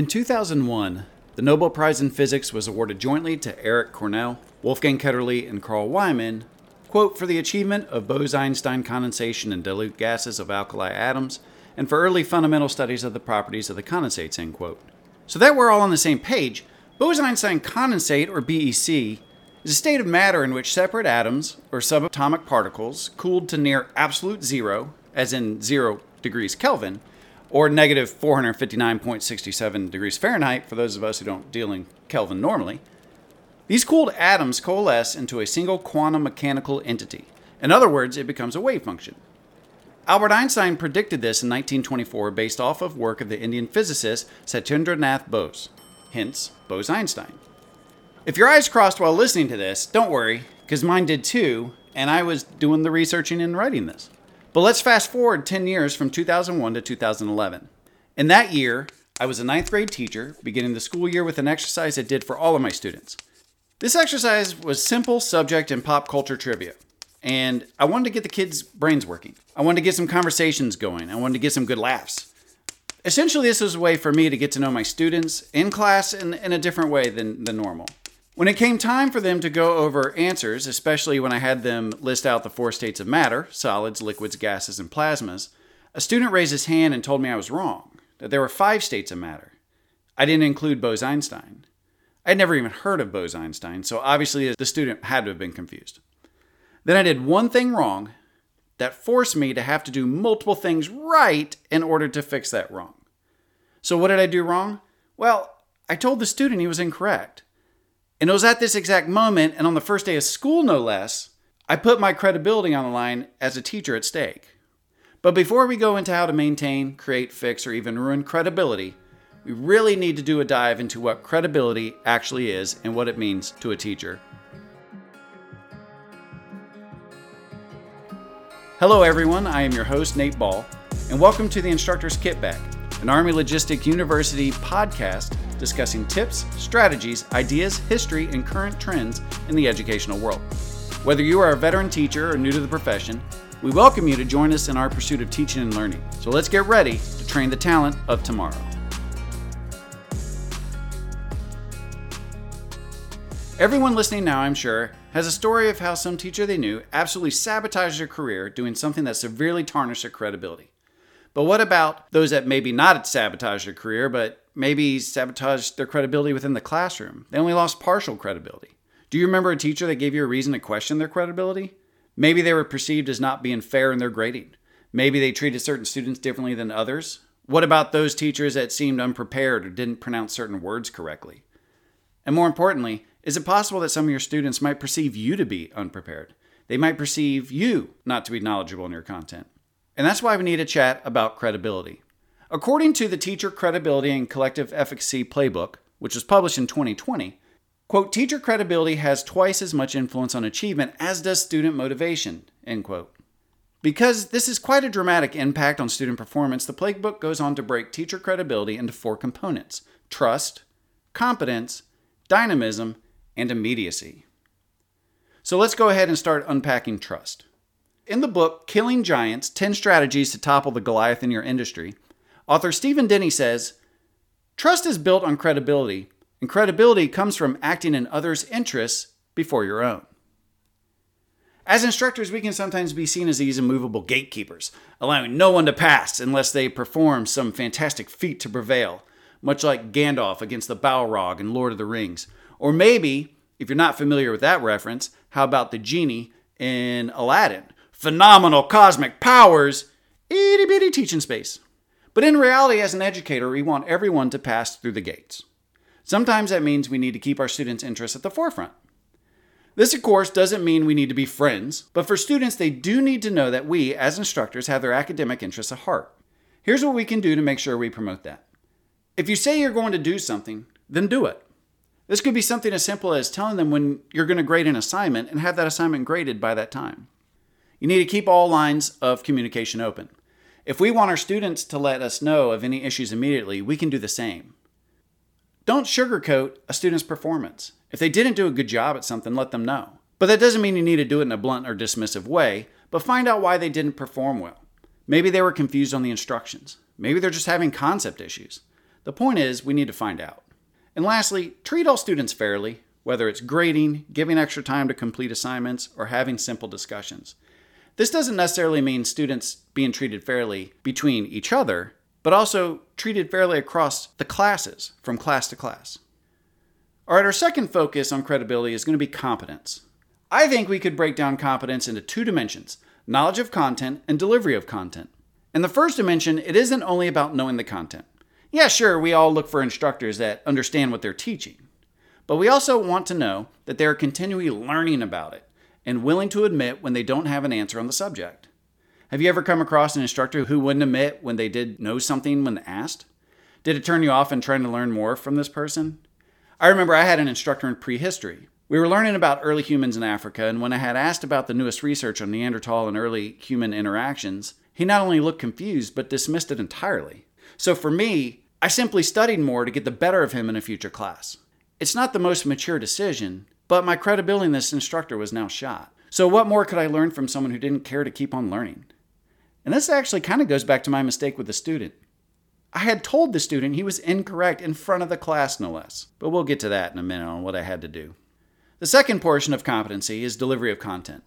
In 2001, the Nobel Prize in Physics was awarded jointly to Eric Cornell, Wolfgang Ketterle, and Carl Wieman, quote, for the achievement of Bose-Einstein condensation in dilute gases of alkali atoms, and for early fundamental studies of the properties of the condensates, end quote. So that we're all on the same page, Bose-Einstein condensate, or BEC, is a state of matter in which separate atoms, or subatomic particles, cooled to near absolute zero, as in zero degrees Kelvin, or negative 459.67 degrees Fahrenheit for those of us who don't deal in Kelvin normally, these cooled atoms coalesce into a single quantum mechanical entity. In other words, it becomes a wave function. Albert Einstein predicted this in 1924 based off of work of the Indian physicist Satyendranath Bose, hence Bose-Einstein. If your eyes crossed while listening to this, don't worry, because mine did too, and I was doing the researching and writing this. But let's fast forward 10 years from 2001 to 2011. In that year, I was a ninth grade teacher, beginning the school year with an exercise I did for all of my students. This exercise was simple subject and pop culture trivia, and I wanted to get the kids' brains working. I wanted to get some conversations going, I wanted to get some good laughs. Essentially, this was a way for me to get to know my students in class in, in a different way than, than normal. When it came time for them to go over answers, especially when I had them list out the four states of matter solids, liquids, gases, and plasmas a student raised his hand and told me I was wrong, that there were five states of matter. I didn't include Bose Einstein. I had never even heard of Bose Einstein, so obviously the student had to have been confused. Then I did one thing wrong that forced me to have to do multiple things right in order to fix that wrong. So, what did I do wrong? Well, I told the student he was incorrect. And it was at this exact moment, and on the first day of school, no less, I put my credibility on the line as a teacher at stake. But before we go into how to maintain, create, fix, or even ruin credibility, we really need to do a dive into what credibility actually is and what it means to a teacher. Hello, everyone. I am your host, Nate Ball, and welcome to the Instructor's Kit Bag, an Army Logistic University podcast discussing tips, strategies, ideas, history, and current trends in the educational world. Whether you are a veteran teacher or new to the profession, we welcome you to join us in our pursuit of teaching and learning. So let's get ready to train the talent of tomorrow. Everyone listening now, I'm sure, has a story of how some teacher they knew absolutely sabotaged their career doing something that severely tarnished their credibility. But what about those that maybe not sabotaged their career, but maybe sabotage their credibility within the classroom? They only lost partial credibility. Do you remember a teacher that gave you a reason to question their credibility? Maybe they were perceived as not being fair in their grading. Maybe they treated certain students differently than others. What about those teachers that seemed unprepared or didn't pronounce certain words correctly? And more importantly, is it possible that some of your students might perceive you to be unprepared? They might perceive you not to be knowledgeable in your content. And that's why we need a chat about credibility. According to the Teacher Credibility and Collective Efficacy Playbook, which was published in 2020, quote, teacher credibility has twice as much influence on achievement as does student motivation, end quote. Because this is quite a dramatic impact on student performance, the Playbook goes on to break teacher credibility into four components trust, competence, dynamism, and immediacy. So let's go ahead and start unpacking trust. In the book Killing Giants 10 Strategies to Topple the Goliath in Your Industry, author Stephen Denny says Trust is built on credibility, and credibility comes from acting in others' interests before your own. As instructors, we can sometimes be seen as these immovable gatekeepers, allowing no one to pass unless they perform some fantastic feat to prevail, much like Gandalf against the Balrog in Lord of the Rings. Or maybe, if you're not familiar with that reference, how about the genie in Aladdin, phenomenal cosmic powers, itty bitty teaching space. But in reality, as an educator, we want everyone to pass through the gates. Sometimes that means we need to keep our students' interests at the forefront. This, of course, doesn't mean we need to be friends, but for students, they do need to know that we, as instructors, have their academic interests at heart. Here's what we can do to make sure we promote that. If you say you're going to do something, then do it. This could be something as simple as telling them when you're going to grade an assignment and have that assignment graded by that time. You need to keep all lines of communication open. If we want our students to let us know of any issues immediately, we can do the same. Don't sugarcoat a student's performance. If they didn't do a good job at something, let them know. But that doesn't mean you need to do it in a blunt or dismissive way, but find out why they didn't perform well. Maybe they were confused on the instructions. Maybe they're just having concept issues. The point is, we need to find out. And lastly, treat all students fairly, whether it's grading, giving extra time to complete assignments, or having simple discussions. This doesn't necessarily mean students being treated fairly between each other, but also treated fairly across the classes from class to class. All right, our second focus on credibility is going to be competence. I think we could break down competence into two dimensions knowledge of content and delivery of content. In the first dimension, it isn't only about knowing the content. Yeah, sure, we all look for instructors that understand what they're teaching. But we also want to know that they are continually learning about it and willing to admit when they don't have an answer on the subject. Have you ever come across an instructor who wouldn't admit when they did know something when asked? Did it turn you off in trying to learn more from this person? I remember I had an instructor in prehistory. We were learning about early humans in Africa, and when I had asked about the newest research on Neanderthal and early human interactions, he not only looked confused, but dismissed it entirely. So for me, I simply studied more to get the better of him in a future class. It's not the most mature decision, but my credibility in this instructor was now shot. So, what more could I learn from someone who didn't care to keep on learning? And this actually kind of goes back to my mistake with the student. I had told the student he was incorrect in front of the class, no less. But we'll get to that in a minute on what I had to do. The second portion of competency is delivery of content.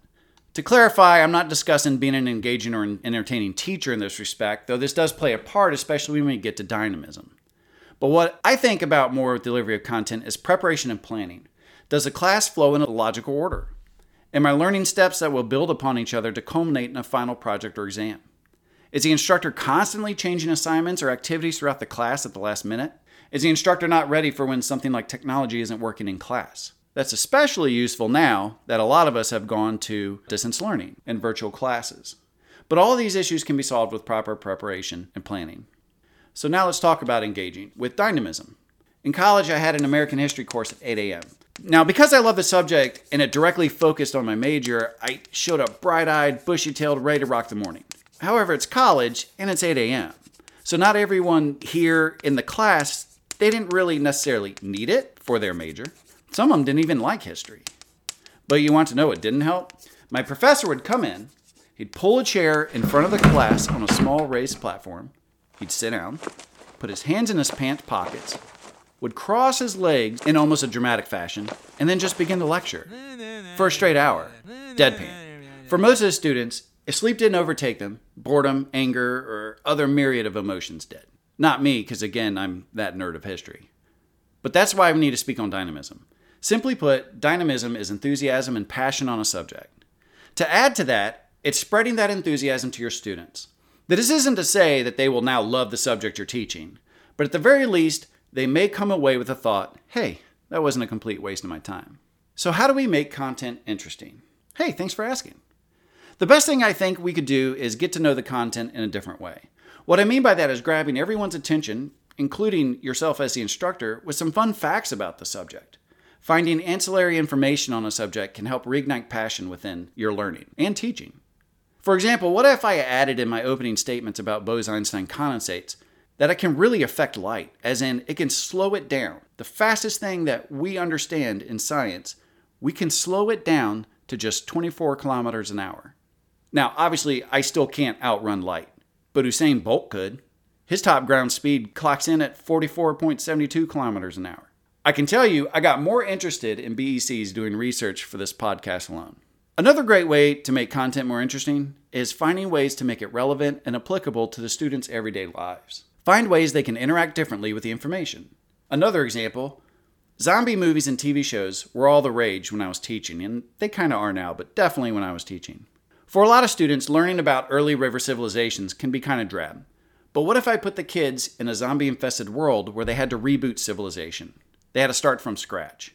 To clarify, I'm not discussing being an engaging or entertaining teacher in this respect, though this does play a part, especially when we get to dynamism. But what I think about more with delivery of content is preparation and planning. Does the class flow in a logical order? Am I learning steps that will build upon each other to culminate in a final project or exam? Is the instructor constantly changing assignments or activities throughout the class at the last minute? Is the instructor not ready for when something like technology isn't working in class? That's especially useful now that a lot of us have gone to distance learning and virtual classes. But all these issues can be solved with proper preparation and planning. So now let's talk about engaging with dynamism. In college, I had an American history course at 8 a.m. Now, because I love the subject and it directly focused on my major, I showed up bright eyed, bushy tailed, ready to rock the morning. However, it's college and it's 8 a.m. So, not everyone here in the class, they didn't really necessarily need it for their major. Some of them didn't even like history. But you want to know what didn't help? My professor would come in, he'd pull a chair in front of the class on a small raised platform, he'd sit down, put his hands in his pant pockets, would cross his legs in almost a dramatic fashion, and then just begin to lecture for a straight hour, deadpan. For most of the students, if sleep didn't overtake them, boredom, anger, or other myriad of emotions did. Not me, because again, I'm that nerd of history. But that's why we need to speak on dynamism. Simply put, dynamism is enthusiasm and passion on a subject. To add to that, it's spreading that enthusiasm to your students. This isn't to say that they will now love the subject you're teaching, but at the very least, they may come away with the thought hey, that wasn't a complete waste of my time. So, how do we make content interesting? Hey, thanks for asking. The best thing I think we could do is get to know the content in a different way. What I mean by that is grabbing everyone's attention, including yourself as the instructor, with some fun facts about the subject. Finding ancillary information on a subject can help reignite passion within your learning and teaching. For example, what if I added in my opening statements about Bose-Einstein condensates that it can really affect light, as in it can slow it down. The fastest thing that we understand in science, we can slow it down to just 24 kilometers an hour. Now, obviously, I still can't outrun light, but Usain Bolt could. His top ground speed clocks in at 44.72 kilometers an hour. I can tell you, I got more interested in BECs doing research for this podcast alone. Another great way to make content more interesting is finding ways to make it relevant and applicable to the students' everyday lives. Find ways they can interact differently with the information. Another example zombie movies and TV shows were all the rage when I was teaching, and they kind of are now, but definitely when I was teaching. For a lot of students, learning about early river civilizations can be kind of drab. But what if I put the kids in a zombie infested world where they had to reboot civilization? They had to start from scratch.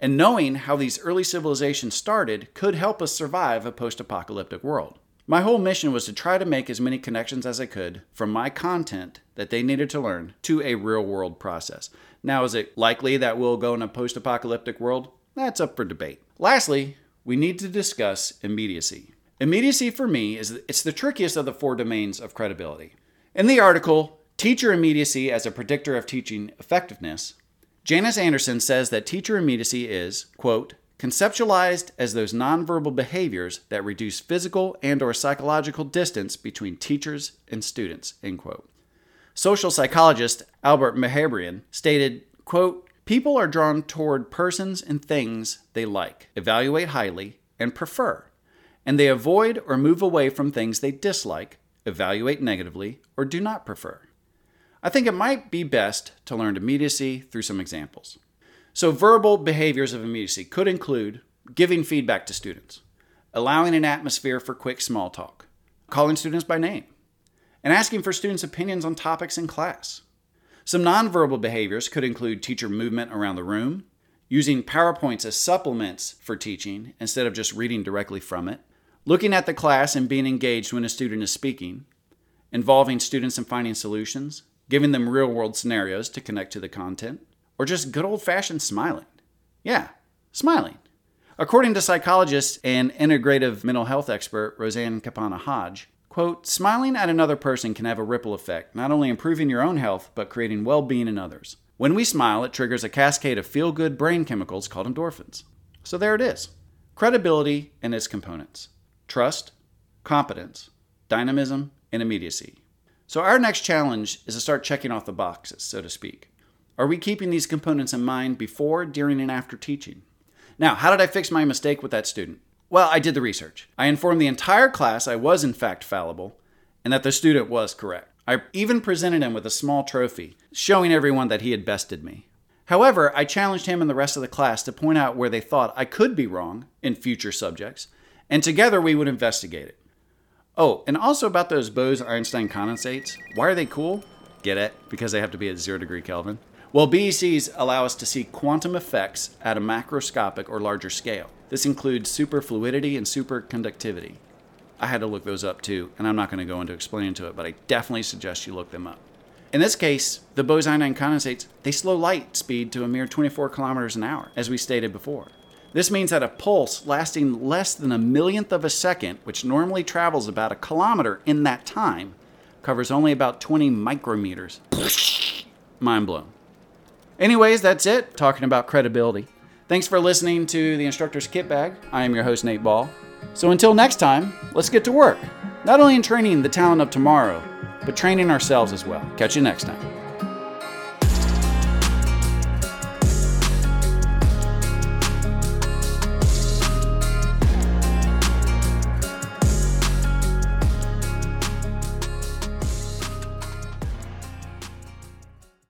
And knowing how these early civilizations started could help us survive a post apocalyptic world. My whole mission was to try to make as many connections as I could from my content that they needed to learn to a real world process. Now, is it likely that we'll go in a post apocalyptic world? That's up for debate. Lastly, we need to discuss immediacy. Immediacy for me is it's the trickiest of the four domains of credibility. In the article, Teacher Immediacy as a Predictor of Teaching Effectiveness, Janis Andersen says that teacher immediacy is, quote, conceptualized as those nonverbal behaviors that reduce physical and or psychological distance between teachers and students end quote Social psychologist Albert Mehrabian stated, quote, People are drawn toward persons and things they like, evaluate highly, and prefer, and they avoid or move away from things they dislike, evaluate negatively, or do not prefer. I think it might be best to learn immediacy through some examples. So, verbal behaviors of immediacy could include giving feedback to students, allowing an atmosphere for quick small talk, calling students by name, and asking for students' opinions on topics in class. Some nonverbal behaviors could include teacher movement around the room, using PowerPoints as supplements for teaching instead of just reading directly from it, looking at the class and being engaged when a student is speaking, involving students in finding solutions, giving them real world scenarios to connect to the content, or just good old fashioned smiling. Yeah, smiling. According to psychologist and integrative mental health expert Roseann Capanna Hodge, quote, smiling at another person can have a ripple effect, not only improving your own health, but creating well being in others. When we smile, it triggers a cascade of feel good brain chemicals called endorphins. So there it is credibility and its components trust, competence, dynamism, and immediacy. So our next challenge is to start checking off the boxes, so to speak. Are we keeping these components in mind before, during, and after teaching? Now, how did I fix my mistake with that student? Well, I did the research. I informed the entire class I was, in fact, fallible and that the student was correct. I even presented him with a small trophy, showing everyone that he had bested me. However, I challenged him and the rest of the class to point out where they thought I could be wrong in future subjects, and together we would investigate it. Oh, and also about those Bose Einstein condensates. Why are they cool? Get it? Because they have to be at zero degree Kelvin. Well, BECs allow us to see quantum effects at a macroscopic or larger scale. This includes superfluidity and superconductivity. I had to look those up too, and I'm not going to go into explaining to it, but I definitely suggest you look them up. In this case, the Bose-Einstein condensates, they slow light speed to a mere 24 kilometers an hour, as we stated before. This means that a pulse lasting less than a millionth of a second, which normally travels about a kilometer in that time, covers only about 20 micrometers. Mind blown. Anyways, that's it, talking about credibility. Thanks for listening to the Instructor's Kit Bag. I am your host, Nate Ball. So until next time, let's get to work. Not only in training the talent of tomorrow, but training ourselves as well. Catch you next time.